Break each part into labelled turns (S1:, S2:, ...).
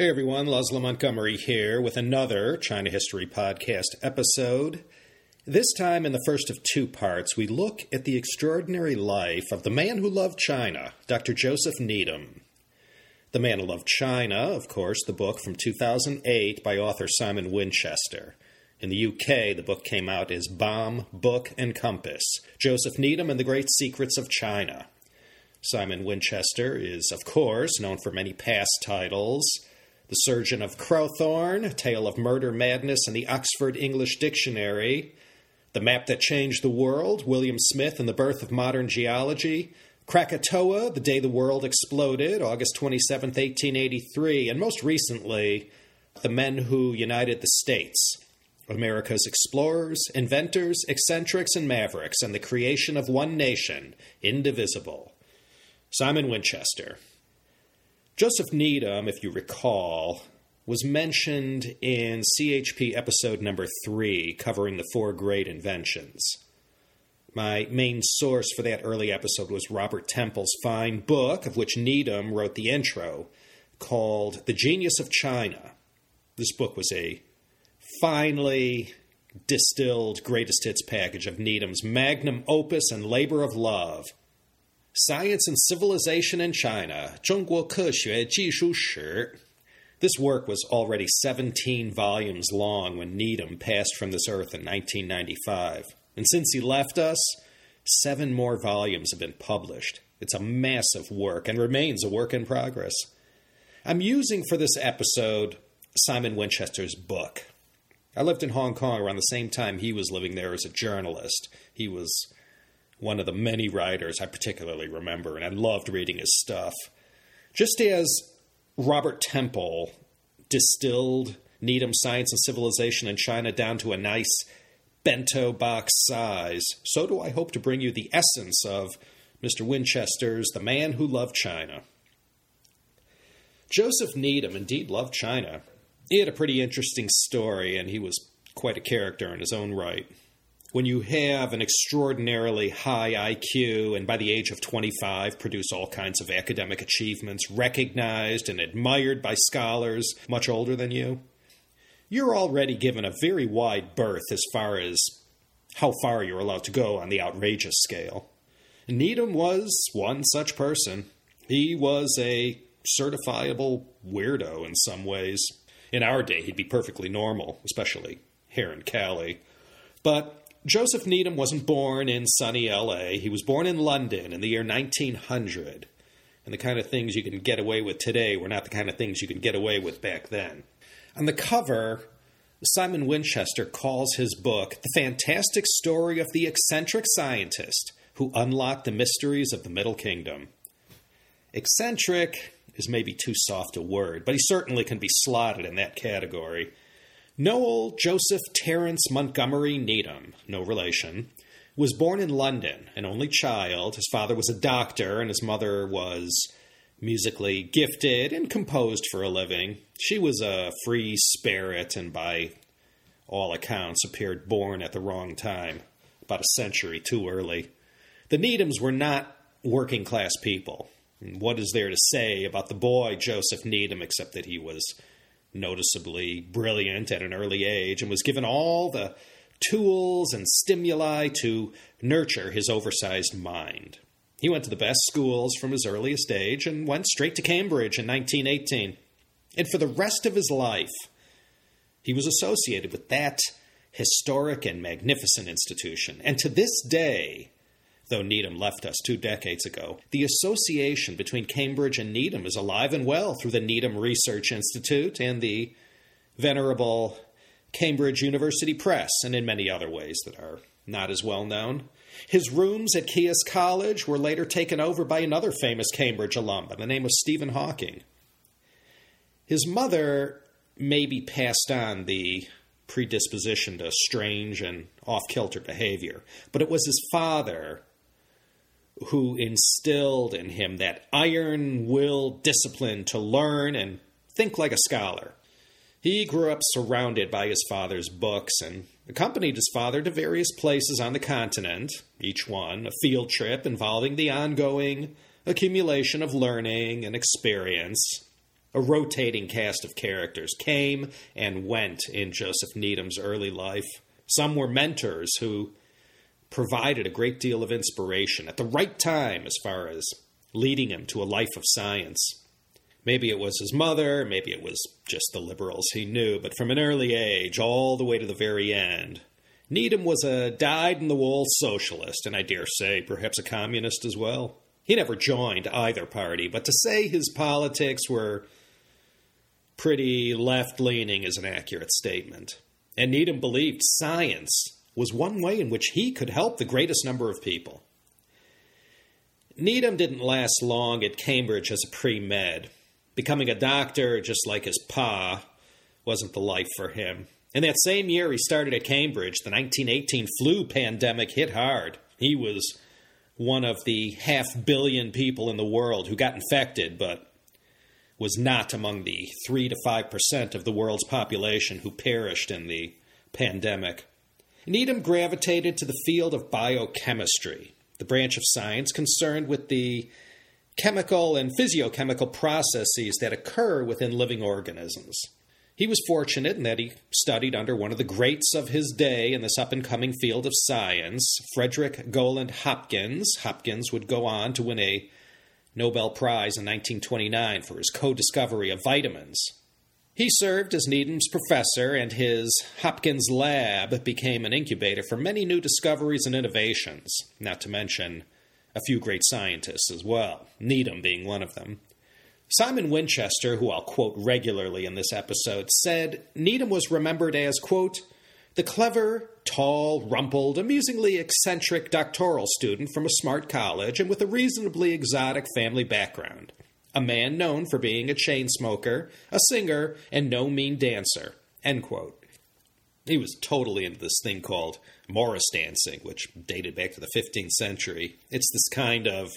S1: Hey everyone, Laszlo Montgomery here with another China History Podcast episode. This time, in the first of two parts, we look at the extraordinary life of the man who loved China, Dr. Joseph Needham. The Man Who Loved China, of course, the book from 2008 by author Simon Winchester. In the UK, the book came out as Bomb, Book, and Compass Joseph Needham and the Great Secrets of China. Simon Winchester is, of course, known for many past titles The Surgeon of Crowthorne, A Tale of Murder, Madness, and the Oxford English Dictionary, the Map That Changed the World, William Smith and the Birth of Modern Geology, Krakatoa, The Day the World Exploded, August 27, 1883, and most recently, The Men Who United the States, America's explorers, inventors, eccentrics, and mavericks, and the creation of one nation, indivisible. Simon Winchester. Joseph Needham, if you recall, was mentioned in CHP episode number three, covering the four great inventions. My main source for that early episode was Robert Temple's fine book, of which Needham wrote the intro, called The Genius of China. This book was a finely distilled greatest hits package of Needham's magnum opus and labor of love. Science and Civilization in China, 中国科学技术史 this work was already 17 volumes long when Needham passed from this earth in 1995. And since he left us, seven more volumes have been published. It's a massive work and remains a work in progress. I'm using for this episode Simon Winchester's book. I lived in Hong Kong around the same time he was living there as a journalist. He was one of the many writers I particularly remember, and I loved reading his stuff. Just as Robert Temple distilled Needham Science and Civilization in China down to a nice bento box size, so do I hope to bring you the essence of Mr. Winchester's The Man Who Loved China. Joseph Needham indeed loved China. He had a pretty interesting story, and he was quite a character in his own right when you have an extraordinarily high IQ and by the age of 25 produce all kinds of academic achievements recognized and admired by scholars much older than you, you're already given a very wide berth as far as how far you're allowed to go on the outrageous scale. Needham was one such person. He was a certifiable weirdo in some ways. In our day, he'd be perfectly normal, especially here in Cali. But Joseph Needham wasn't born in sunny LA. He was born in London in the year 1900. And the kind of things you can get away with today were not the kind of things you could get away with back then. On the cover, Simon Winchester calls his book The Fantastic Story of the Eccentric Scientist Who Unlocked the Mysteries of the Middle Kingdom. Eccentric is maybe too soft a word, but he certainly can be slotted in that category. Noel Joseph Terence Montgomery Needham, no relation, was born in London, an only child. His father was a doctor, and his mother was musically gifted and composed for a living. She was a free spirit and, by all accounts, appeared born at the wrong time, about a century too early. The Needhams were not working class people. what is there to say about the boy Joseph Needham except that he was noticeably brilliant at an early age and was given all the tools and stimuli to nurture his oversized mind. He went to the best schools from his earliest age and went straight to Cambridge in 1918. And for the rest of his life, he was associated with that historic and magnificent institution. And to this day, though Needham left us two decades ago. The association between Cambridge and Needham is alive and well through the Needham Research Institute and the venerable Cambridge University Press, and in many other ways that are not as well known. His rooms at Caius College were later taken over by another famous Cambridge alum by the name of Stephen Hawking. His mother maybe passed on the predisposition to strange and off kilter behavior, but it was his father who instilled in him that iron will discipline to learn and think like a scholar. He grew up surrounded by his father's books and accompanied his father to various places on the continent, each one a field trip involving the ongoing accumulation of learning and experience. A rotating cast of characters came and went in Joseph Needham's early life. Some were mentors who provided a great deal of inspiration at the right time as far as leading him to a life of science. Maybe it was his mother, maybe it was just the liberals he knew, but from an early age all the way to the very end, Needham was a dyed in the wool socialist, and I dare say perhaps a communist as well. He never joined either party, but to say his politics were pretty left leaning is an accurate statement. And Needham believed science was one way in which he could help the greatest number of people. Needham didn't last long at Cambridge as a pre med. Becoming a doctor, just like his pa, wasn't the life for him. In that same year he started at Cambridge, the 1918 flu pandemic hit hard. He was one of the half billion people in the world who got infected, but was not among the 3 to 5% of the world's population who perished in the pandemic. Needham gravitated to the field of biochemistry, the branch of science concerned with the chemical and physiochemical processes that occur within living organisms. He was fortunate in that he studied under one of the greats of his day in this up and coming field of science, Frederick Gowland Hopkins. Hopkins would go on to win a Nobel Prize in 1929 for his co discovery of vitamins. He served as Needham's professor, and his Hopkins lab became an incubator for many new discoveries and innovations, not to mention a few great scientists as well, Needham being one of them. Simon Winchester, who I'll quote regularly in this episode, said Needham was remembered as, quote, the clever, tall, rumpled, amusingly eccentric doctoral student from a smart college and with a reasonably exotic family background. A man known for being a chain smoker, a singer, and no mean dancer. End quote. He was totally into this thing called Morris dancing, which dated back to the 15th century. It's this kind of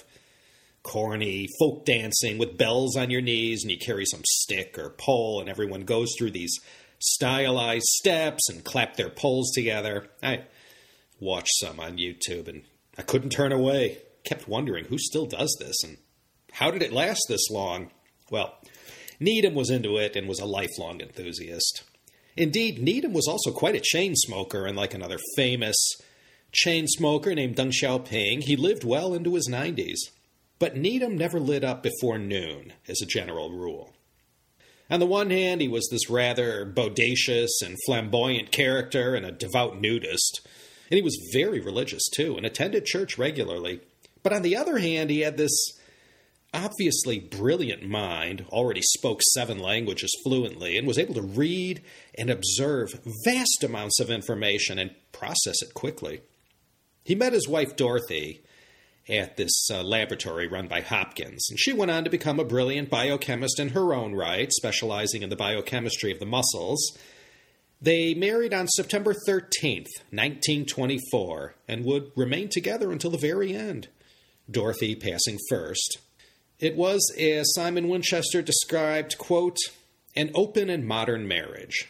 S1: corny folk dancing with bells on your knees, and you carry some stick or pole, and everyone goes through these stylized steps and clap their poles together. I watched some on YouTube and I couldn't turn away. Kept wondering who still does this and how did it last this long? Well, Needham was into it and was a lifelong enthusiast. Indeed, Needham was also quite a chain smoker, and like another famous chain smoker named Deng Xiaoping, he lived well into his 90s. But Needham never lit up before noon, as a general rule. On the one hand, he was this rather bodacious and flamboyant character and a devout nudist, and he was very religious too and attended church regularly. But on the other hand, he had this obviously brilliant mind, already spoke seven languages fluently, and was able to read and observe vast amounts of information and process it quickly. He met his wife Dorothy at this uh, laboratory run by Hopkins, and she went on to become a brilliant biochemist in her own right, specializing in the biochemistry of the muscles. They married on September 13th, 1924, and would remain together until the very end, Dorothy passing first. It was, as Simon Winchester described, quote, an open and modern marriage.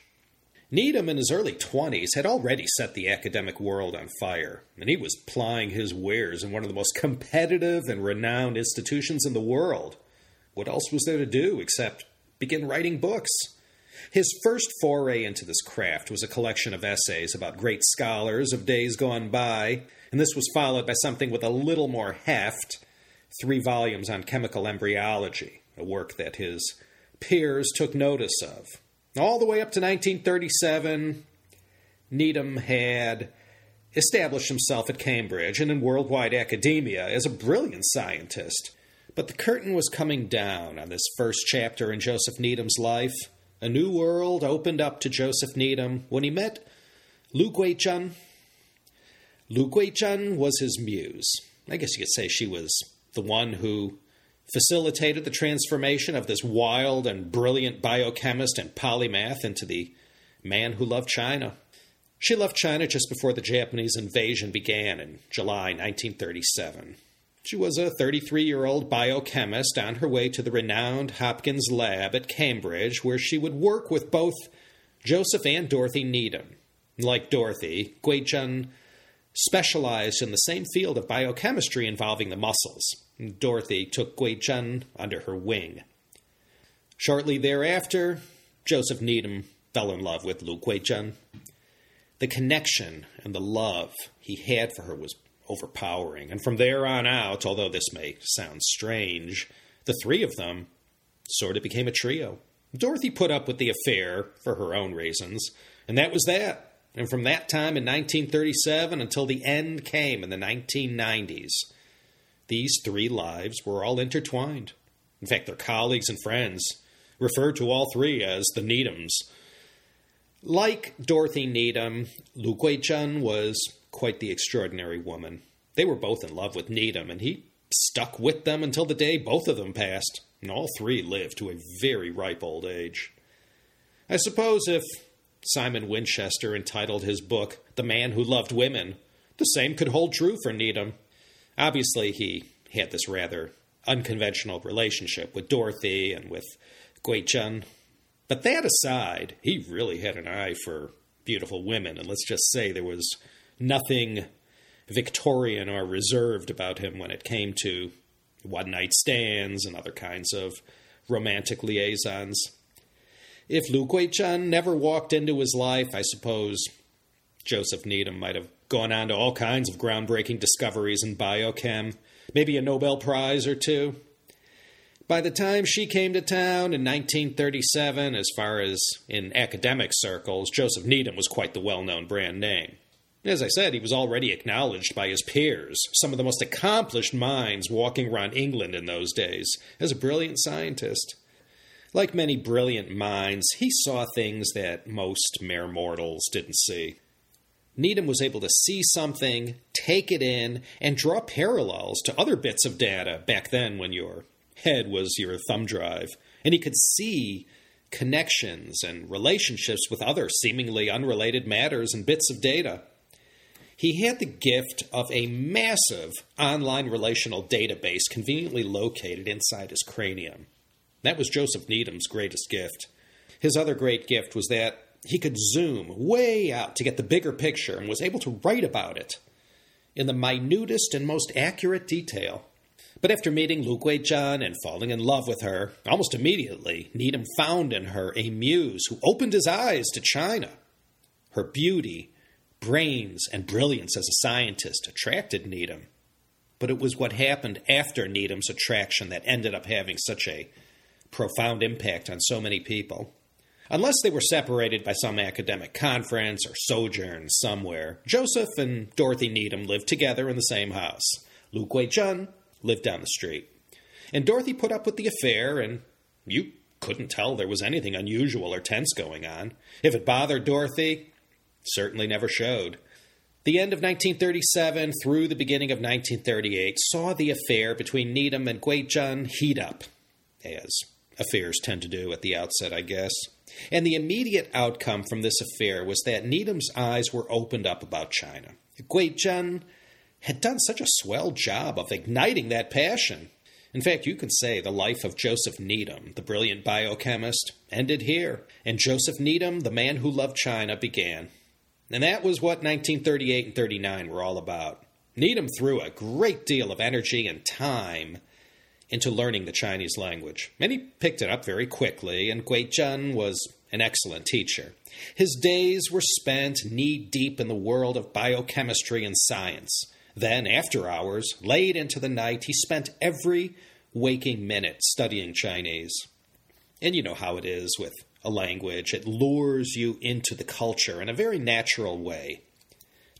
S1: Needham, in his early 20s, had already set the academic world on fire, and he was plying his wares in one of the most competitive and renowned institutions in the world. What else was there to do except begin writing books? His first foray into this craft was a collection of essays about great scholars of days gone by, and this was followed by something with a little more heft three volumes on chemical embryology, a work that his peers took notice of. All the way up to 1937, Needham had established himself at Cambridge and in worldwide academia as a brilliant scientist. But the curtain was coming down on this first chapter in Joseph Needham's life. A new world opened up to Joseph Needham when he met Lu Guizhen. Lu Guizhen was his muse. I guess you could say she was the one who facilitated the transformation of this wild and brilliant biochemist and polymath into the man who loved China. She left China just before the Japanese invasion began in July 1937. She was a 33 year old biochemist on her way to the renowned Hopkins lab at Cambridge, where she would work with both Joseph and Dorothy Needham. Like Dorothy, Guizhen specialized in the same field of biochemistry involving the muscles. Dorothy took Guizhen under her wing. Shortly thereafter, Joseph Needham fell in love with Lu Guizhen. The connection and the love he had for her was overpowering, and from there on out, although this may sound strange, the three of them sort of became a trio. Dorothy put up with the affair for her own reasons, and that was that. And from that time in 1937 until the end came in the 1990s, these three lives were all intertwined. In fact, their colleagues and friends referred to all three as the Needhams. Like Dorothy Needham, Lu Guizhen was quite the extraordinary woman. They were both in love with Needham, and he stuck with them until the day both of them passed, and all three lived to a very ripe old age. I suppose if Simon Winchester entitled his book The Man Who Loved Women, the same could hold true for Needham. Obviously, he had this rather unconventional relationship with Dorothy and with Guizhen. But that aside, he really had an eye for beautiful women, and let's just say there was nothing Victorian or reserved about him when it came to one night stands and other kinds of romantic liaisons. If Lu Guizhen never walked into his life, I suppose Joseph Needham might have gone on to all kinds of groundbreaking discoveries in biochem, maybe a Nobel Prize or two. By the time she came to town in 1937, as far as in academic circles, Joseph Needham was quite the well known brand name. As I said, he was already acknowledged by his peers, some of the most accomplished minds walking around England in those days, as a brilliant scientist. Like many brilliant minds, he saw things that most mere mortals didn't see. Needham was able to see something, take it in, and draw parallels to other bits of data back then when your head was your thumb drive. And he could see connections and relationships with other seemingly unrelated matters and bits of data. He had the gift of a massive online relational database conveniently located inside his cranium. That was Joseph Needham's greatest gift. His other great gift was that he could zoom way out to get the bigger picture and was able to write about it in the minutest and most accurate detail. But after meeting Lu Guizhen and falling in love with her, almost immediately, Needham found in her a muse who opened his eyes to China. Her beauty, brains, and brilliance as a scientist attracted Needham. But it was what happened after Needham's attraction that ended up having such a profound impact on so many people. Unless they were separated by some academic conference or sojourn somewhere, Joseph and Dorothy Needham lived together in the same house. Lu Guizhen lived down the street. And Dorothy put up with the affair, and you couldn't tell there was anything unusual or tense going on. If it bothered Dorothy, certainly never showed. The end of 1937 through the beginning of 1938 saw the affair between Needham and Guizhen heat up, as affairs tend to do at the outset, I guess. And the immediate outcome from this affair was that Needham's eyes were opened up about China. Guizhen had done such a swell job of igniting that passion. In fact, you can say the life of Joseph Needham, the brilliant biochemist, ended here, and Joseph Needham, the man who loved China, began. And that was what 1938 and 39 were all about. Needham threw a great deal of energy and time into learning the Chinese language. And he picked it up very quickly, and Guizhen was an excellent teacher. His days were spent knee deep in the world of biochemistry and science. Then, after hours, late into the night, he spent every waking minute studying Chinese. And you know how it is with a language, it lures you into the culture in a very natural way.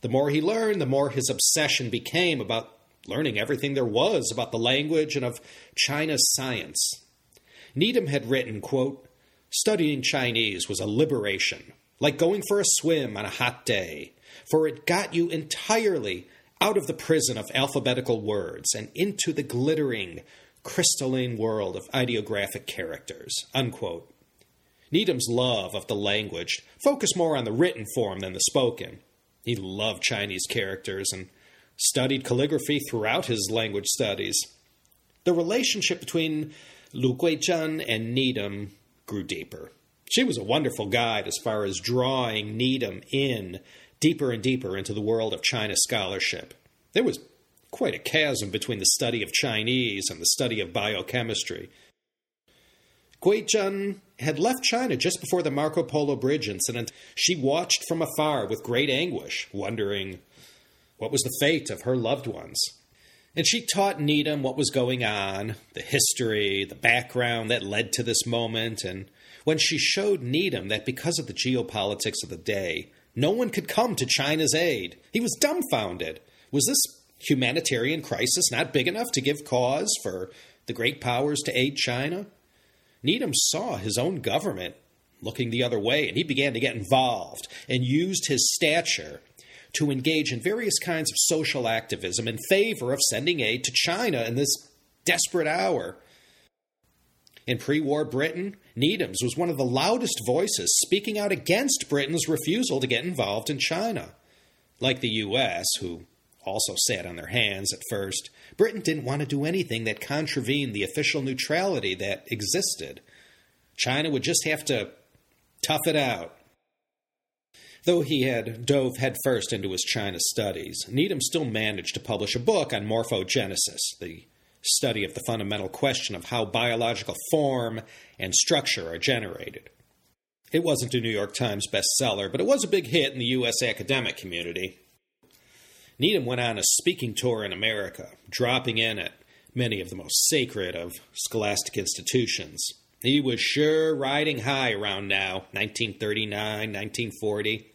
S1: The more he learned, the more his obsession became about learning everything there was about the language and of China's science. Needham had written, quote, Studying Chinese was a liberation, like going for a swim on a hot day, for it got you entirely out of the prison of alphabetical words and into the glittering, crystalline world of ideographic characters. Unquote. Needham's love of the language focused more on the written form than the spoken. He loved Chinese characters and studied calligraphy throughout his language studies. The relationship between Lu Guizhen and Needham grew deeper. She was a wonderful guide as far as drawing Needham in deeper and deeper into the world of China scholarship. There was quite a chasm between the study of Chinese and the study of biochemistry. Guizhen had left China just before the Marco Polo Bridge incident. She watched from afar with great anguish, wondering what was the fate of her loved ones. And she taught Needham what was going on, the history, the background that led to this moment. And when she showed Needham that because of the geopolitics of the day, no one could come to China's aid, he was dumbfounded. Was this humanitarian crisis not big enough to give cause for the great powers to aid China? Needham saw his own government looking the other way, and he began to get involved and used his stature to engage in various kinds of social activism in favor of sending aid to China in this desperate hour. In pre war Britain, Needham's was one of the loudest voices speaking out against Britain's refusal to get involved in China. Like the U.S., who also sat on their hands at first, Britain didn't want to do anything that contravened the official neutrality that existed. China would just have to tough it out. Though he had dove headfirst into his China studies, Needham still managed to publish a book on morphogenesis, the study of the fundamental question of how biological form and structure are generated. It wasn't a New York Times bestseller, but it was a big hit in the U.S. academic community. Needham went on a speaking tour in America, dropping in at many of the most sacred of scholastic institutions. He was sure riding high around now, 1939, 1940.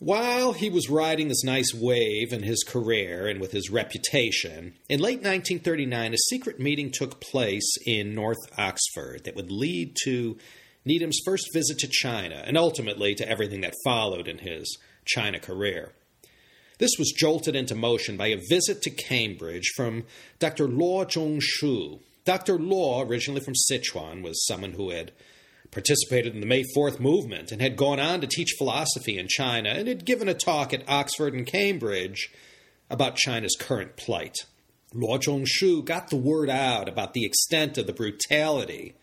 S1: While he was riding this nice wave in his career and with his reputation, in late 1939 a secret meeting took place in North Oxford that would lead to Needham's first visit to China and ultimately to everything that followed in his China career. This was jolted into motion by a visit to Cambridge from Dr. Luo Zhongshu. Dr. Luo, originally from Sichuan, was someone who had participated in the May 4th movement, and had gone on to teach philosophy in China, and had given a talk at Oxford and Cambridge about China's current plight. Luo Zhongshu got the word out about the extent of the brutality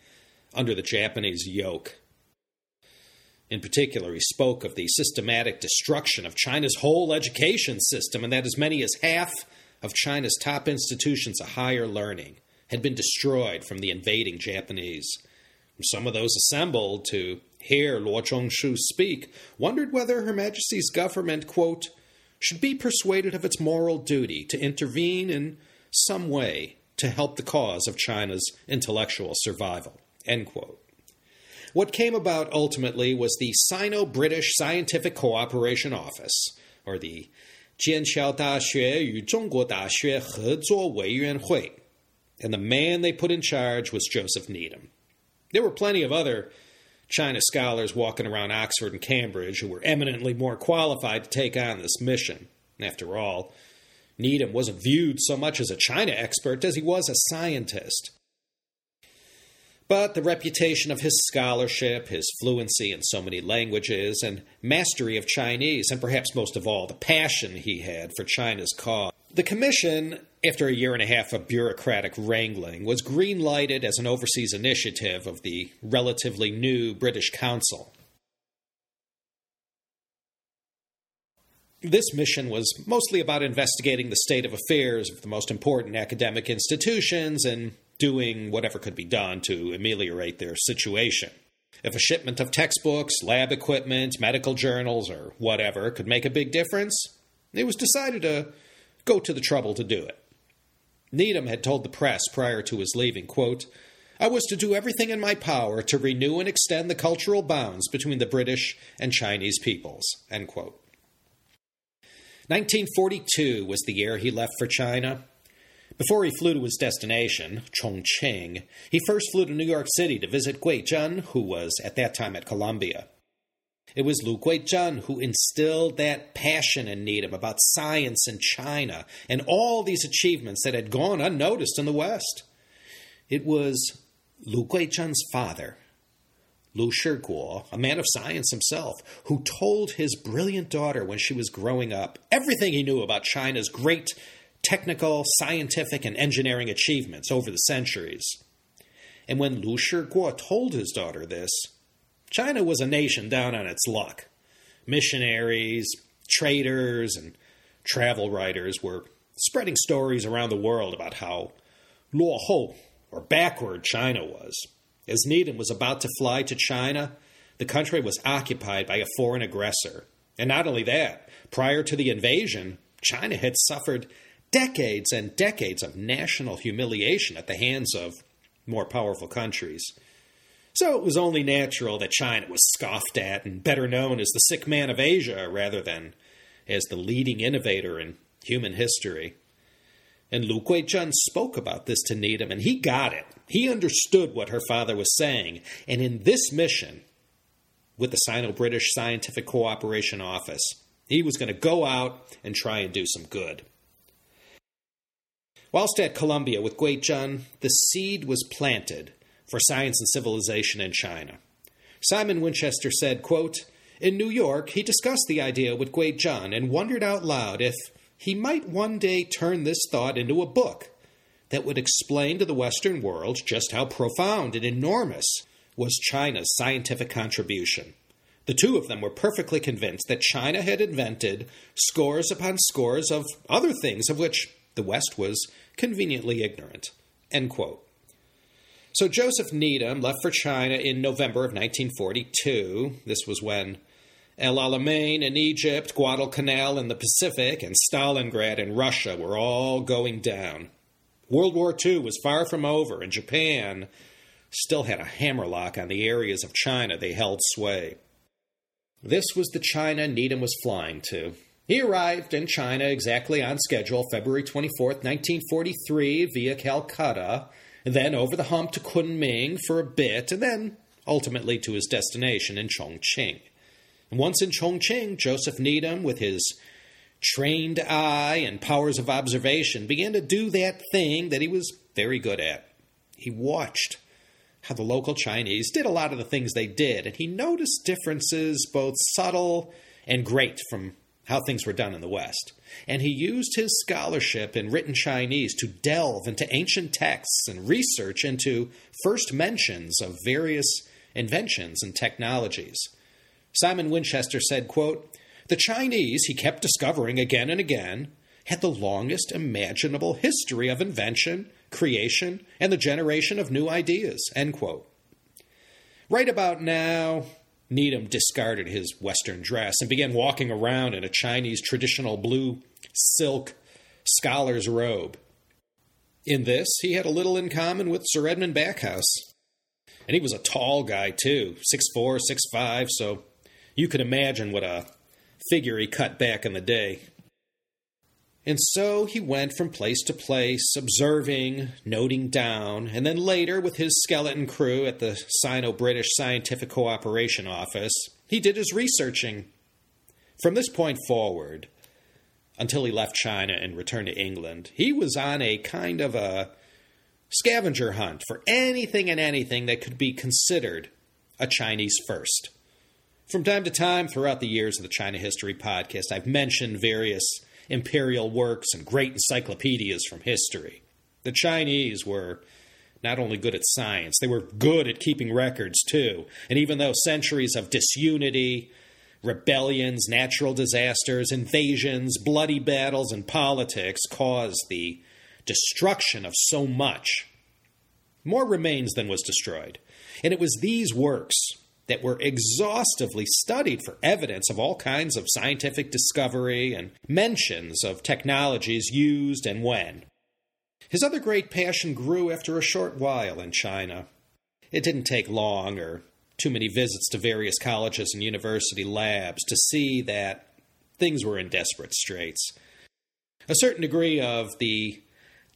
S1: under the Japanese yoke. In particular, he spoke of the systematic destruction of China's whole education system, and that as many as half of China's top institutions of higher learning had been destroyed from the invading Japanese. Some of those assembled to hear Luo Zhongshu speak wondered whether Her Majesty's government, quote, should be persuaded of its moral duty to intervene in some way to help the cause of China's intellectual survival, end quote. What came about ultimately was the Sino British Scientific Cooperation Office, or the Jianqiao Daxue Yu Zhongguo Daxue Hezuo Weiyuan Hui. And the man they put in charge was Joseph Needham. There were plenty of other China scholars walking around Oxford and Cambridge who were eminently more qualified to take on this mission. After all, Needham wasn't viewed so much as a China expert as he was a scientist. But the reputation of his scholarship, his fluency in so many languages, and mastery of Chinese, and perhaps most of all, the passion he had for China's cause. The commission, after a year and a half of bureaucratic wrangling, was green lighted as an overseas initiative of the relatively new British Council. This mission was mostly about investigating the state of affairs of the most important academic institutions and doing whatever could be done to ameliorate their situation. If a shipment of textbooks, lab equipment, medical journals, or whatever could make a big difference, it was decided to go to the trouble to do it. Needham had told the press prior to his leaving, quote, I was to do everything in my power to renew and extend the cultural bounds between the British and Chinese peoples. End quote. 1942 was the year he left for China. Before he flew to his destination, Chongqing, he first flew to New York City to visit Guizhen, who was at that time at Columbia. It was Lu Guizhen who instilled that passion in Needham about science in China and all these achievements that had gone unnoticed in the West. It was Lu Guizhen's father, Lu Shiguo, a man of science himself, who told his brilliant daughter when she was growing up everything he knew about China's great technical, scientific, and engineering achievements over the centuries. And when Lu Shiguo told his daughter this, China was a nation down on its luck. Missionaries, traders, and travel writers were spreading stories around the world about how luoho, or backward, China was. As Needham was about to fly to China, the country was occupied by a foreign aggressor. And not only that, prior to the invasion, China had suffered decades and decades of national humiliation at the hands of more powerful countries. So it was only natural that China was scoffed at and better known as the sick man of Asia rather than as the leading innovator in human history. And Lu Guizhen spoke about this to Needham, and he got it. He understood what her father was saying. And in this mission, with the Sino British Scientific Cooperation Office, he was going to go out and try and do some good. Whilst at Columbia with Guizhen, the seed was planted for science and civilization in China. Simon Winchester said, quote, In New York, he discussed the idea with Guizhen and wondered out loud if he might one day turn this thought into a book that would explain to the Western world just how profound and enormous was China's scientific contribution. The two of them were perfectly convinced that China had invented scores upon scores of other things of which the West was conveniently ignorant. So Joseph Needham left for China in November of 1942. This was when El Alamein in Egypt, Guadalcanal in the Pacific, and Stalingrad in Russia were all going down. World War II was far from over, and Japan still had a hammerlock on the areas of China they held sway. This was the China Needham was flying to. He arrived in China exactly on schedule February 24, 1943, via Calcutta, and then over the hump to Kunming for a bit, and then ultimately to his destination in Chongqing. And once in Chongqing, Joseph Needham, with his trained eye and powers of observation, began to do that thing that he was very good at. He watched how the local Chinese did a lot of the things they did, and he noticed differences, both subtle and great, from how things were done in the West and he used his scholarship in written Chinese to delve into ancient texts and research into first mentions of various inventions and technologies. Simon Winchester said, quote, The Chinese, he kept discovering again and again, had the longest imaginable history of invention, creation, and the generation of new ideas. End quote. Right about now, Needham discarded his Western dress and began walking around in a Chinese traditional blue silk scholar's robe. In this, he had a little in common with Sir Edmund Backhouse. And he was a tall guy, too, six four, six five. so you could imagine what a figure he cut back in the day. And so he went from place to place, observing, noting down, and then later, with his skeleton crew at the Sino British Scientific Cooperation Office, he did his researching. From this point forward, until he left China and returned to England, he was on a kind of a scavenger hunt for anything and anything that could be considered a Chinese first. From time to time throughout the years of the China History podcast, I've mentioned various imperial works and great encyclopedias from history. The Chinese were not only good at science, they were good at keeping records too. And even though centuries of disunity, rebellions, natural disasters, invasions, bloody battles, and politics caused the destruction of so much, more remains than was destroyed. And it was these works that were exhaustively studied for evidence of all kinds of scientific discovery and mentions of technologies used and when. His other great passion grew after a short while in China. It didn't take long or too many visits to various colleges and university labs to see that things were in desperate straits. A certain degree of the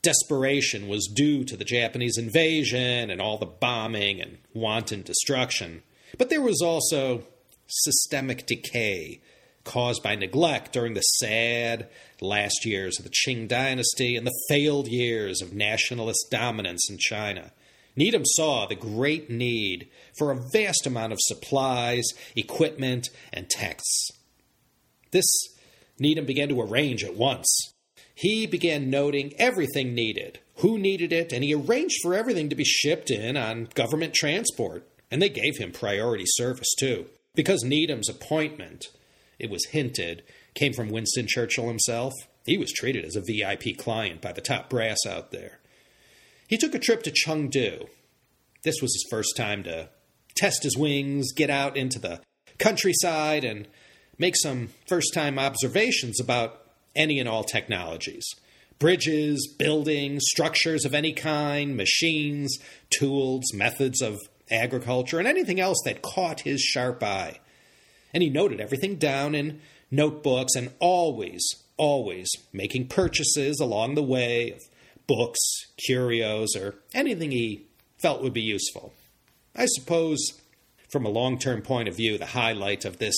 S1: desperation was due to the Japanese invasion and all the bombing and wanton destruction. But there was also systemic decay caused by neglect during the sad last years of the Qing dynasty and the failed years of nationalist dominance in China. Needham saw the great need for a vast amount of supplies, equipment, and texts. This Needham began to arrange at once. He began noting everything needed, who needed it, and he arranged for everything to be shipped in on government transport. And they gave him priority service, too. Because Needham's appointment, it was hinted, came from Winston Churchill himself, he was treated as a VIP client by the top brass out there. He took a trip to Chengdu, This was his first time to test his wings, get out into the countryside, and make some first time observations about any and all technologies bridges, buildings, structures of any kind, machines, tools, methods of agriculture, and anything else that caught his sharp eye. And he noted everything down in notebooks and always, always making purchases along the way of books, curios, or anything he felt would be useful. I suppose, from a long term point of view, the highlight of this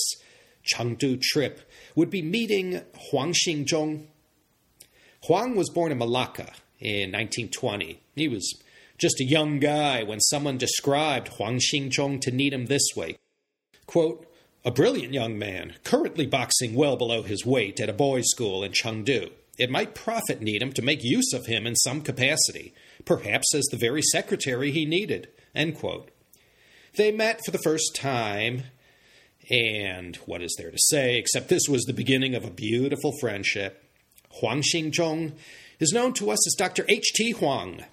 S1: Chengdu trip would be meeting Huang Xingzhong. Huang was born in Malacca in 1920. He was just a young guy when someone described Huang Xingzhong to Needham this way quote, A brilliant young man, currently boxing well below his weight at a boys' school in Chengdu. It might profit Needham to make use of him in some capacity, perhaps as the very secretary he needed. They met for the first time, and what is there to say except this was the beginning of a beautiful friendship? Huang Xingzhong is known to us as Dr. H.T. Huang,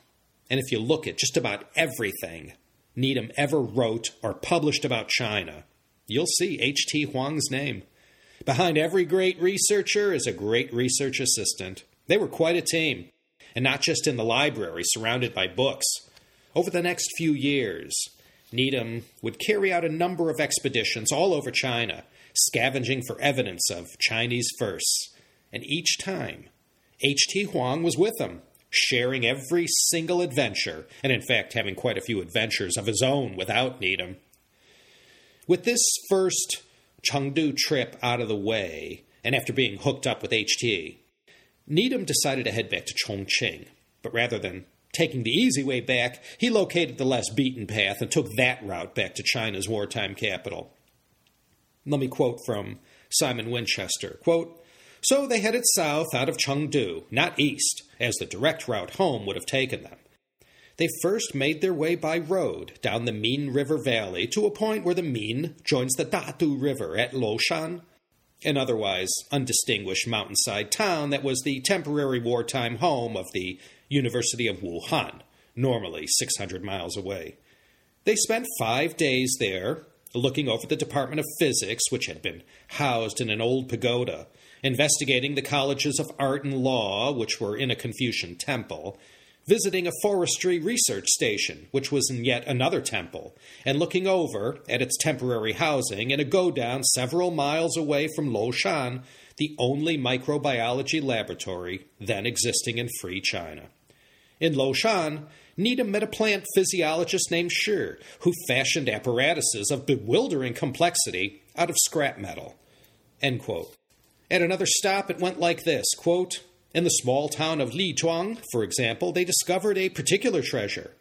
S1: and if you look at just about everything Needham ever wrote or published about China, you'll see H.T. Huang's name. Behind every great researcher is a great research assistant. They were quite a team, and not just in the library surrounded by books. Over the next few years, Needham would carry out a number of expeditions all over China, scavenging for evidence of Chinese verse. And each time, H.T. Huang was with him, sharing every single adventure, and in fact having quite a few adventures of his own without Needham. With this first Chengdu trip out of the way, and after being hooked up with HT, Needham decided to head back to Chongqing. But rather than taking the easy way back, he located the less beaten path and took that route back to China's wartime capital. Let me quote from Simon Winchester. Quote, so they headed south out of Chengdu, not east, as the direct route home would have taken them. They first made their way by road down the Min River Valley to a point where the Min joins the Dadu River at Loshan, an otherwise undistinguished mountainside town that was the temporary wartime home of the University of Wuhan, normally 600 miles away. They spent five days there, looking over the Department of Physics, which had been housed in an old pagoda, investigating the colleges of art and law, which were in a Confucian temple, visiting a forestry research station, which was in yet another temple, and looking over at its temporary housing in a go down several miles away from Loshan, the only microbiology laboratory then existing in free China. In Loshan, Needham met a plant physiologist named Shi, who fashioned apparatuses of bewildering complexity out of scrap metal. End quote. At another stop, it went like this quote, In the small town of Lichuang, for example, they discovered a particular treasure.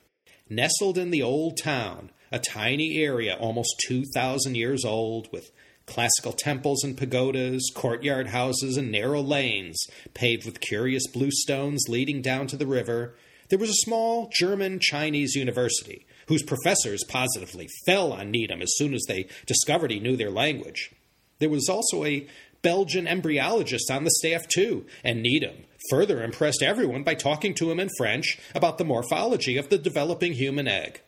S1: Nestled in the old town, a tiny area almost 2,000 years old, with classical temples and pagodas, courtyard houses, and narrow lanes paved with curious blue stones leading down to the river, there was a small German Chinese university whose professors positively fell on Needham as soon as they discovered he knew their language. There was also a Belgian embryologist on the staff too, and Needham further impressed everyone by talking to him in French about the morphology of the developing human egg.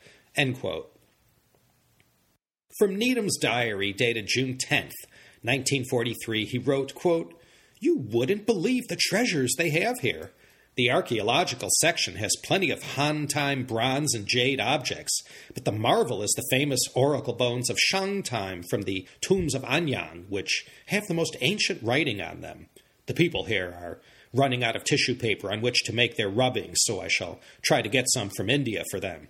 S1: From Needham's diary dated June 10th, 1943, he wrote, quote, You wouldn't believe the treasures they have here. The archaeological section has plenty of Han time bronze and jade objects, but the marvel is the famous oracle bones of Shang time from the tombs of Anyang, which have the most ancient writing on them. The people here are running out of tissue paper on which to make their rubbings, so I shall try to get some from India for them.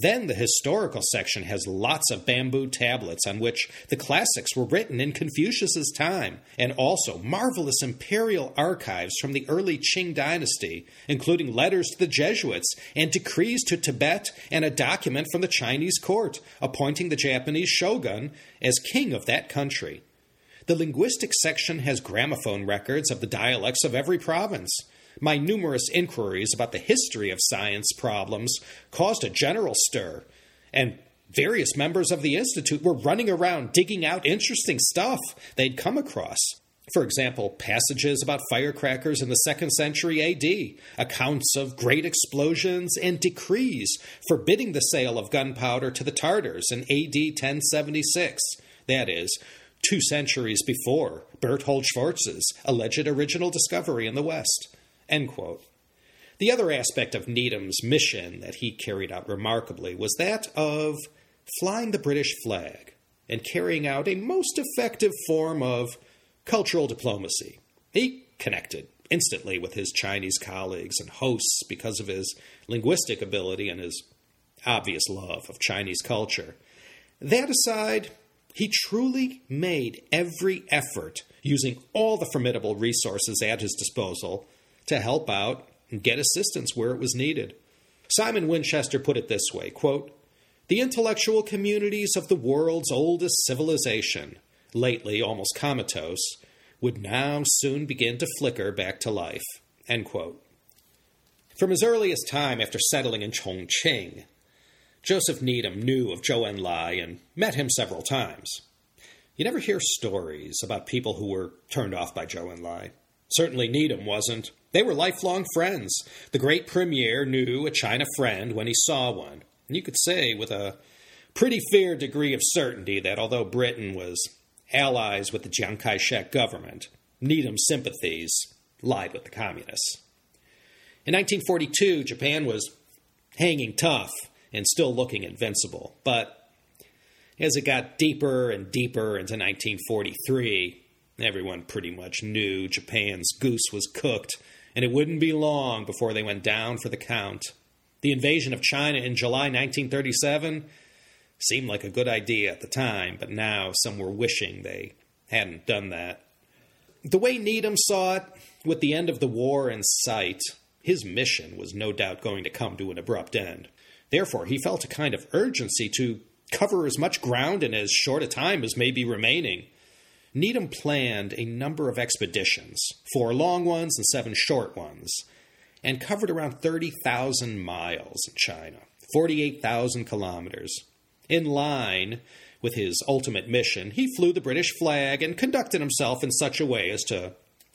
S1: Then the historical section has lots of bamboo tablets on which the classics were written in Confucius's time, and also marvelous imperial archives from the early Qing dynasty, including letters to the Jesuits and decrees to Tibet and a document from the Chinese court appointing the Japanese shogun as king of that country. The linguistic section has gramophone records of the dialects of every province. My numerous inquiries about the history of science problems caused a general stir, and various members of the Institute were running around digging out interesting stuff they'd come across. For example, passages about firecrackers in the second century AD, accounts of great explosions, and decrees forbidding the sale of gunpowder to the Tartars in AD 1076. That is, two centuries before Berthold Schwarz's alleged original discovery in the West. The other aspect of Needham's mission that he carried out remarkably was that of flying the British flag and carrying out a most effective form of cultural diplomacy. He connected instantly with his Chinese colleagues and hosts because of his linguistic ability and his obvious love of Chinese culture. That aside, he truly made every effort, using all the formidable resources at his disposal, to help out and get assistance where it was needed. Simon Winchester put it this way quote, The intellectual communities of the world's oldest civilization lately almost comatose, would now soon begin to flicker back to life. From his earliest time after settling in Chongqing, Joseph Needham knew of Zhou Enlai and met him several times. You never hear stories about people who were turned off by Zhou Enlai. Certainly Needham wasn't. They were lifelong friends. The great premier knew a China friend when he saw one. And you could say with a pretty fair degree of certainty that although Britain was allies with the Chiang Kai shek government. Needham's sympathies lied with the communists. In 1942, Japan was hanging tough and still looking invincible. But as it got deeper and deeper into 1943, everyone pretty much knew Japan's goose was cooked, and it wouldn't be long before they went down for the count. The invasion of China in July 1937 Seemed like a good idea at the time, but now some were wishing they hadn't done that. The way Needham saw it, with the end of the war in sight, his mission was no doubt going to come to an abrupt end. Therefore, he felt a kind of urgency to cover as much ground in as short a time as may be remaining. Needham planned a number of expeditions, four long ones and seven short ones, and covered around 30,000 miles in China, 48,000 kilometers. In line with his ultimate mission, he flew the British flag and conducted himself in such a way as to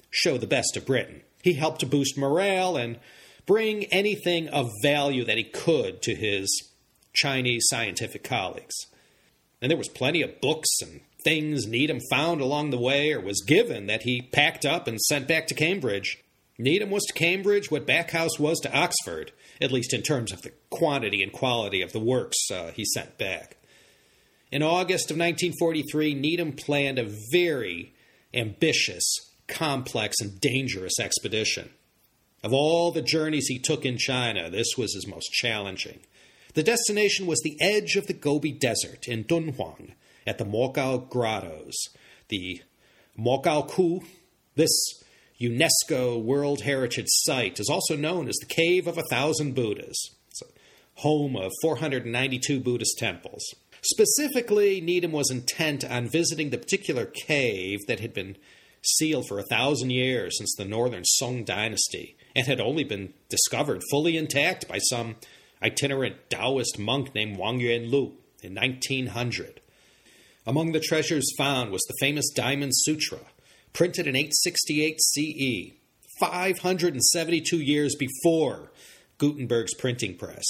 S1: show the best of Britain. He helped to boost morale and bring anything of value that he could to his Chinese scientific colleagues. And there was plenty of books and things Needham found along the way or was given that he packed up and sent back to Cambridge. Needham was to Cambridge what Backhouse was to Oxford, at least in terms of the quantity and quality of the works uh, he sent back. In August of 1943, Needham planned a very ambitious, complex, and dangerous expedition. Of all the journeys he took in China, this was his most challenging. The destination was the edge of the Gobi Desert in Dunhuang at the Mogao Grottos. The Mogao Ku, this UNESCO World Heritage Site is also known as the Cave of a Thousand Buddhas. It's a home of 492 Buddhist temples. Specifically, Needham was intent on visiting the particular cave that had been sealed for a thousand years since the northern Song dynasty and had only been discovered fully intact by some itinerant Taoist monk named Wang Yuanlu in 1900. Among the treasures found was the famous Diamond Sutra, printed in 868 CE, 572 years before Gutenberg's printing press.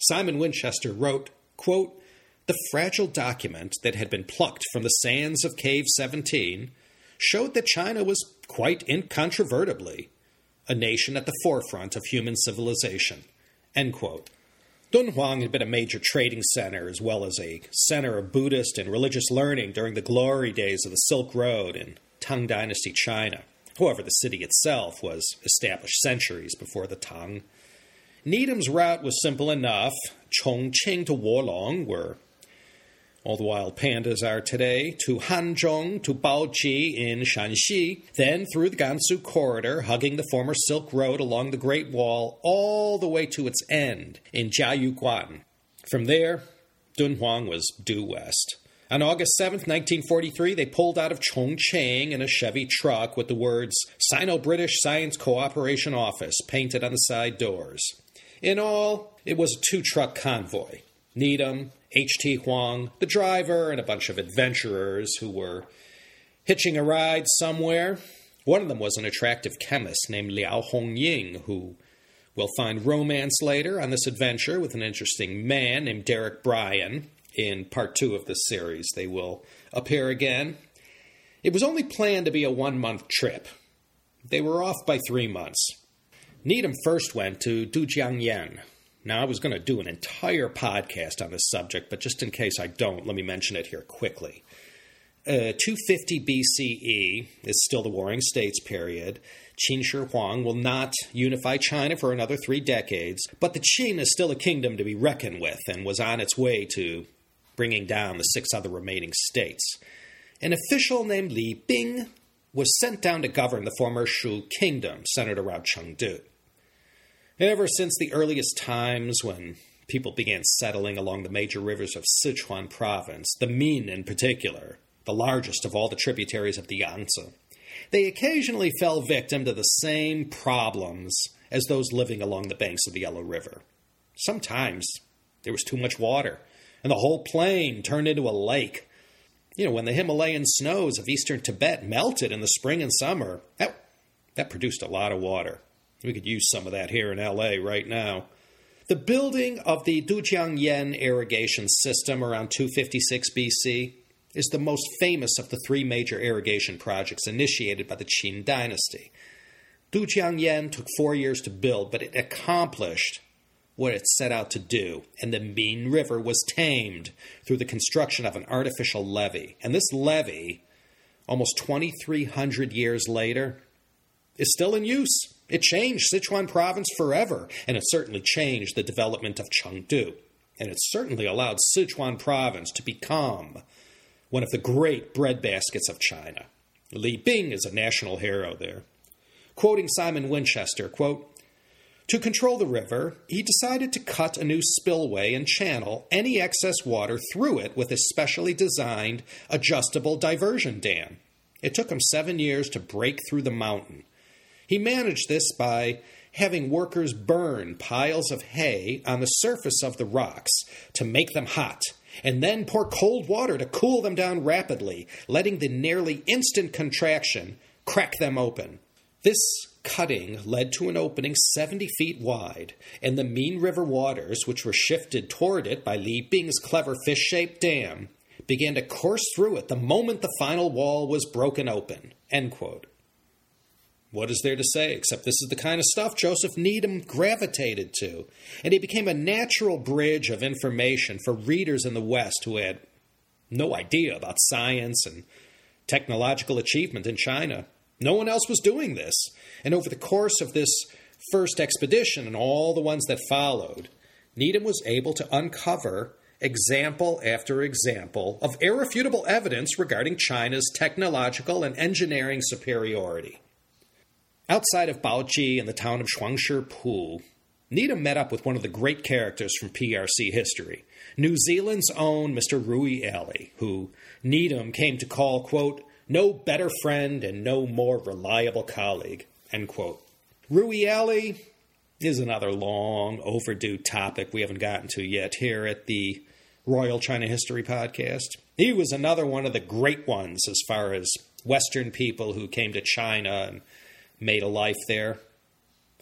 S1: Simon Winchester wrote, quote, The fragile document that had been plucked from the sands of Cave 17 showed that China was quite incontrovertibly a nation at the forefront of human civilization. End quote. Dunhuang had been a major trading center as well as a center of Buddhist and religious learning during the glory days of the Silk Road in Tang Dynasty China. However, the city itself was established centuries before the Tang. Needham's route was simple enough. Chongqing to Wolong, where all the wild pandas are today, to Hanzhong to Baoji in Shanxi, then through the Gansu corridor, hugging the former Silk Road along the Great Wall, all the way to its end in Jiayuguan. From there, Dunhuang was due west. On August 7, 1943, they pulled out of Chongqing in a Chevy truck with the words Sino British Science Cooperation Office painted on the side doors. In all, it was a two truck convoy. Needham, H.T. Huang, the driver, and a bunch of adventurers who were hitching a ride somewhere. One of them was an attractive chemist named Liao Hongying, who will find romance later on this adventure with an interesting man named Derek Bryan. In part two of this series, they will appear again. It was only planned to be a one month trip. They were off by three months. Needham first went to Dujiangyan. Now, I was going to do an entire podcast on this subject, but just in case I don't, let me mention it here quickly. Uh, 250 BCE is still the Warring States period. Qin Shi Huang will not unify China for another three decades, but the Qin is still a kingdom to be reckoned with and was on its way to bringing down the six other remaining states. An official named Li Bing was sent down to govern the former Shu kingdom centered around Chengdu. Ever since the earliest times when people began settling along the major rivers of Sichuan province, the Min in particular, the largest of all the tributaries of the Yangtze. They occasionally fell victim to the same problems as those living along the banks of the Yellow River. Sometimes there was too much water, and the whole plain turned into a lake. You know, when the Himalayan snows of eastern Tibet melted in the spring and summer, that, that produced a lot of water. We could use some of that here in LA right now. The building of the Dujiangyan irrigation system around 256 BC is the most famous of the three major irrigation projects initiated by the Qin dynasty. Dujiangyan took four years to build, but it accomplished what it set out to do, and the Min River was tamed through the construction of an artificial levee. And this levee, almost 2,300 years later, is still in use. It changed Sichuan province forever, and it certainly changed the development of Chengdu. And it certainly allowed Sichuan province to become one of the great breadbaskets of China. Li Bing is a national hero there. Quoting Simon Winchester, quote, to control the river, he decided to cut a new spillway and channel any excess water through it with a specially designed adjustable diversion dam. It took him seven years to break through the mountain. He managed this by having workers burn piles of hay on the surface of the rocks to make them hot and then pour cold water to cool them down rapidly, letting the nearly instant contraction crack them open. This cutting led to an opening 70 feet wide, and the Min River waters, which were shifted toward it by Li Bing's clever fish shaped dam, began to course through it the moment the final wall was broken open. End quote. What is there to say except this is the kind of stuff Joseph Needham gravitated to, and he became a natural bridge of information for readers in the West who had no idea about science and technological achievement in China. No one else was doing this. And over the course of this first expedition and all the ones that followed, Needham was able to uncover example after example of irrefutable evidence regarding China's technological and engineering superiority. Outside of Baoji and the town of Zhuangshi Needham met up with one of the great characters from PRC history, New Zealand's own Mr. Rewi Alley, who Needham came to call, quote, no better friend and no more reliable colleague, end quote. Rewi Alley is another long overdue topic we haven't gotten to yet here at the Royal China History Podcast. He was another one of the great ones as far as Western people who came to China and made a life there.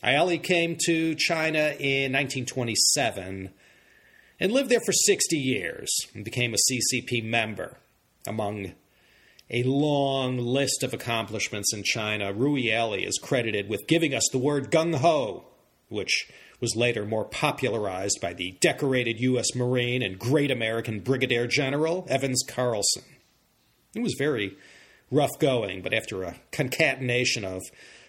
S1: Alley came to China in 1927 and lived there for 60 years and became a CCP member. Among a long list of accomplishments in China, Rewi Alley is credited with giving us the word gung ho, which was later more popularized by the decorated U.S. Marine and great American Brigadier General Evans Carlson. It was very rough going, but after a concatenation of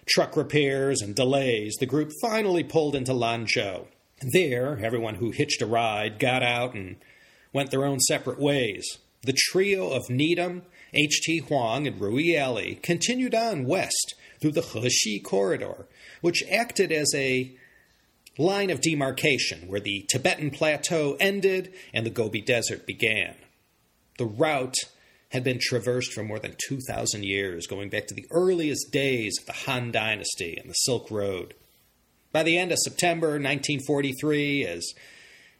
S1: truck repairs and delays, the group finally pulled into Lanzhou. There, everyone who hitched a ride got out and went their own separate ways. The trio of Needham, H.T. Huang, and Rewi Alley continued on west through the Hexi corridor, which acted as a line of demarcation where the Tibetan plateau ended and the Gobi Desert began. The route had been traversed for more than 2,000 years, going back to the earliest days of the Han Dynasty and the Silk Road. By the end of September 1943, as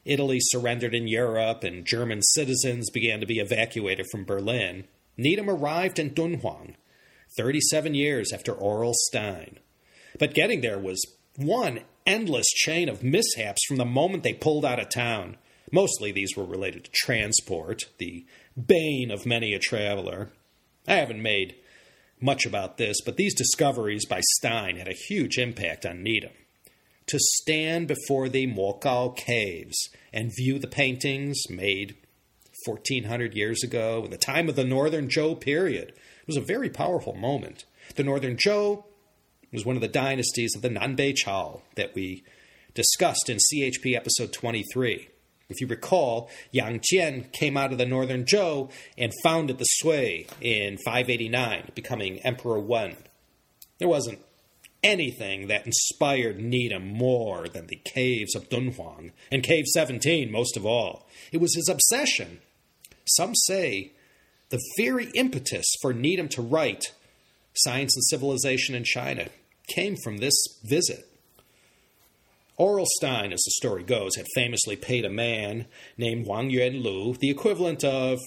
S1: Italy surrendered in Europe and German citizens began to be evacuated from Berlin, Needham arrived in Dunhuang 37 years after Aurel Stein. But getting there was one endless chain of mishaps from the moment they pulled out of town. Mostly these were related to transport, the bane of many a traveler. I haven't made much about this, but these discoveries by Stein had a huge impact on Needham. To stand before the Mogao caves and view the paintings made 1400 years ago, in the time of the Northern Zhou period, was a very powerful moment. The Northern Zhou was one of the dynasties of the Nanbei Chao that we discussed in CHP episode 23. If you recall, Yang Jian came out of the northern Zhou and founded the Sui in 589, becoming Emperor Wen. There wasn't anything that inspired Needham more than the caves of Dunhuang, and Cave 17 most of all. It was his obsession. Some say the very impetus for Needham to write Science and Civilization in China came from this visit. Aurel Stein, as the story goes, had famously paid a man named Wang Yuanlu the equivalent of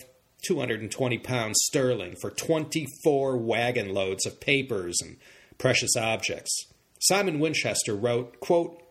S1: 220 pounds sterling for 24 wagon loads of papers and precious objects. Simon Winchester wrote, quote,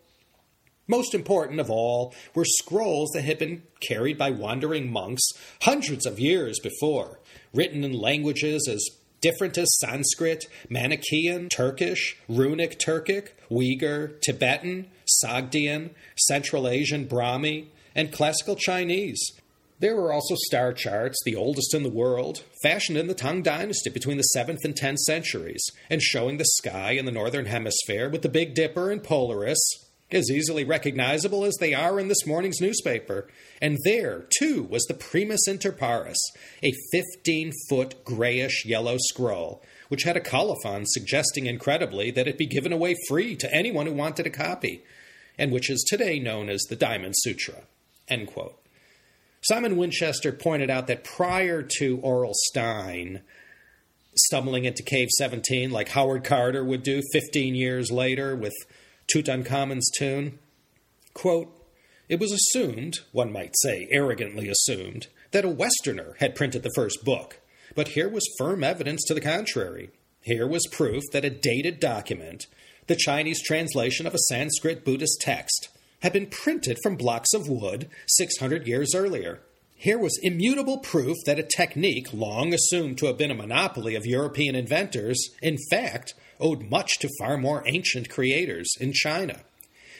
S1: most important of all were scrolls that had been carried by wandering monks hundreds of years before, written in languages as different as Sanskrit, Manichaean, Turkish, Runic Turkic, Uyghur, Tibetan, Sogdian, Central Asian Brahmi, and Classical Chinese. There were also star charts, the oldest in the world, fashioned in the Tang Dynasty between the 7th and 10th centuries, and showing the sky in the northern hemisphere with the Big Dipper and Polaris, as easily recognizable as they are in this morning's newspaper. And there, too, was the Primus Inter Pares, a 15 foot grayish yellow scroll, which had a colophon suggesting incredibly that it be given away free to anyone who wanted a copy, and which is today known as the Diamond Sutra. Simon Winchester pointed out that prior to Aurel Stein stumbling into Cave 17, like Howard Carter would do 15 years later with Tutankhamun's tomb, quote, it was assumed, one might say arrogantly assumed, that a Westerner had printed the first book, but here was firm evidence to the contrary. Here was proof that a dated document, the Chinese translation of a Sanskrit Buddhist text, had been printed from blocks of wood 600 years earlier. Here was immutable proof that a technique long assumed to have been a monopoly of European inventors, in fact, owed much to far more ancient creators in China.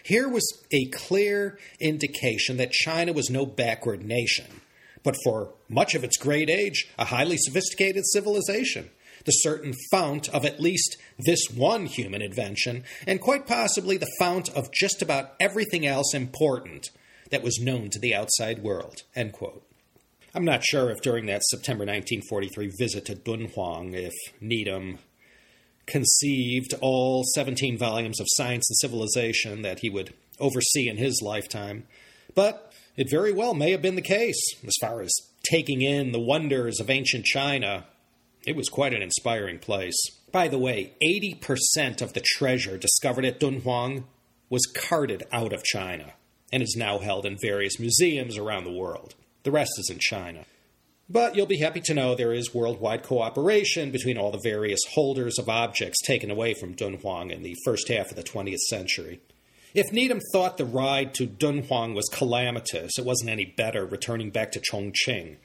S1: Here was a clear indication that China was no backward nation, but for much of its great age, a highly sophisticated civilization, the certain fount of at least this one human invention, and quite possibly the fount of just about everything else important that was known to the outside world. End quote. I'm not sure if during that September 1943 visit to Dunhuang, if Needham conceived all 17 volumes of Science and Civilization that he would oversee in his lifetime. But it very well may have been the case. As far as taking in the wonders of ancient China, it was quite an inspiring place. By the way, 80% of the treasure discovered at Dunhuang was carted out of China and is now held in various museums around the world. The rest is in China. But you'll be happy to know there is worldwide cooperation between all the various holders of objects taken away from Dunhuang in the first half of the 20th century. If Needham thought the ride to Dunhuang was calamitous, it wasn't any better returning back to Chongqing.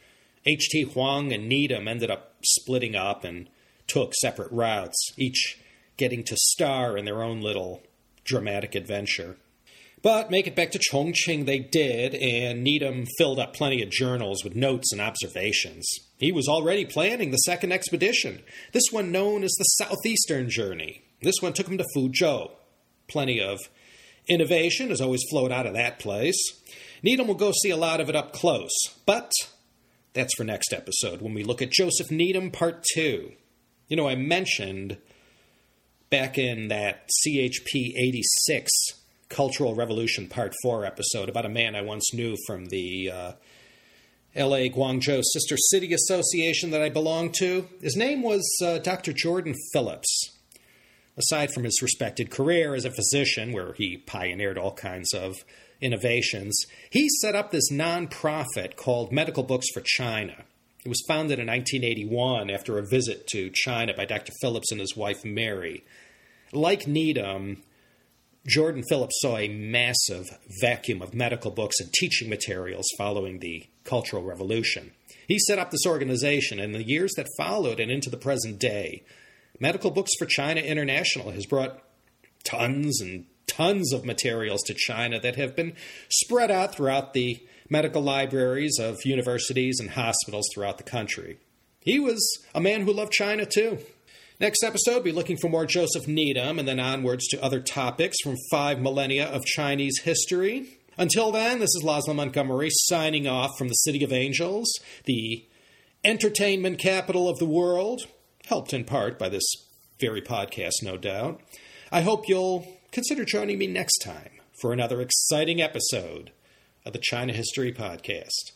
S1: H.T. Huang and Needham ended up splitting up and took separate routes, each getting to star in their own little dramatic adventure. But make it back to Chongqing they did, and Needham filled up plenty of journals with notes and observations. He was already planning the second expedition, this one known as the Southeastern Journey. This one took him to Fuzhou. Plenty of innovation has always flowed out of that place. Needham will go see a lot of it up close, but that's for next episode when we look at Joseph Needham Part 2. You know, I mentioned back in that CHP 86 Cultural Revolution Part 4 episode about a man I once knew from the uh, LA Guangzhou Sister City Association that I belonged to. His name was uh, Dr. Jordan Phillips. Aside from his respected career as a physician, where he pioneered all kinds of innovations, he set up this nonprofit called Medical Books for China. It was founded in 1981 after a visit to China by Dr. Phillips and his wife Mary. Like Needham, Jordan Phillips saw a massive vacuum of medical books and teaching materials following the Cultural Revolution. He set up this organization, and in the years that followed and into the present day, Medical Books for China International has brought tons and tons of materials to China that have been spread out throughout the medical libraries of universities and hospitals throughout the country. He was a man who loved China too. Next episode, we'll be looking for more Joseph Needham and then onwards to other topics from five millennia of Chinese history. Until then, this is Laszlo Montgomery signing off from the City of Angels, the entertainment capital of the world, helped in part by this very podcast, no doubt. I hope you'll consider joining me next time for another exciting episode of the China History Podcast.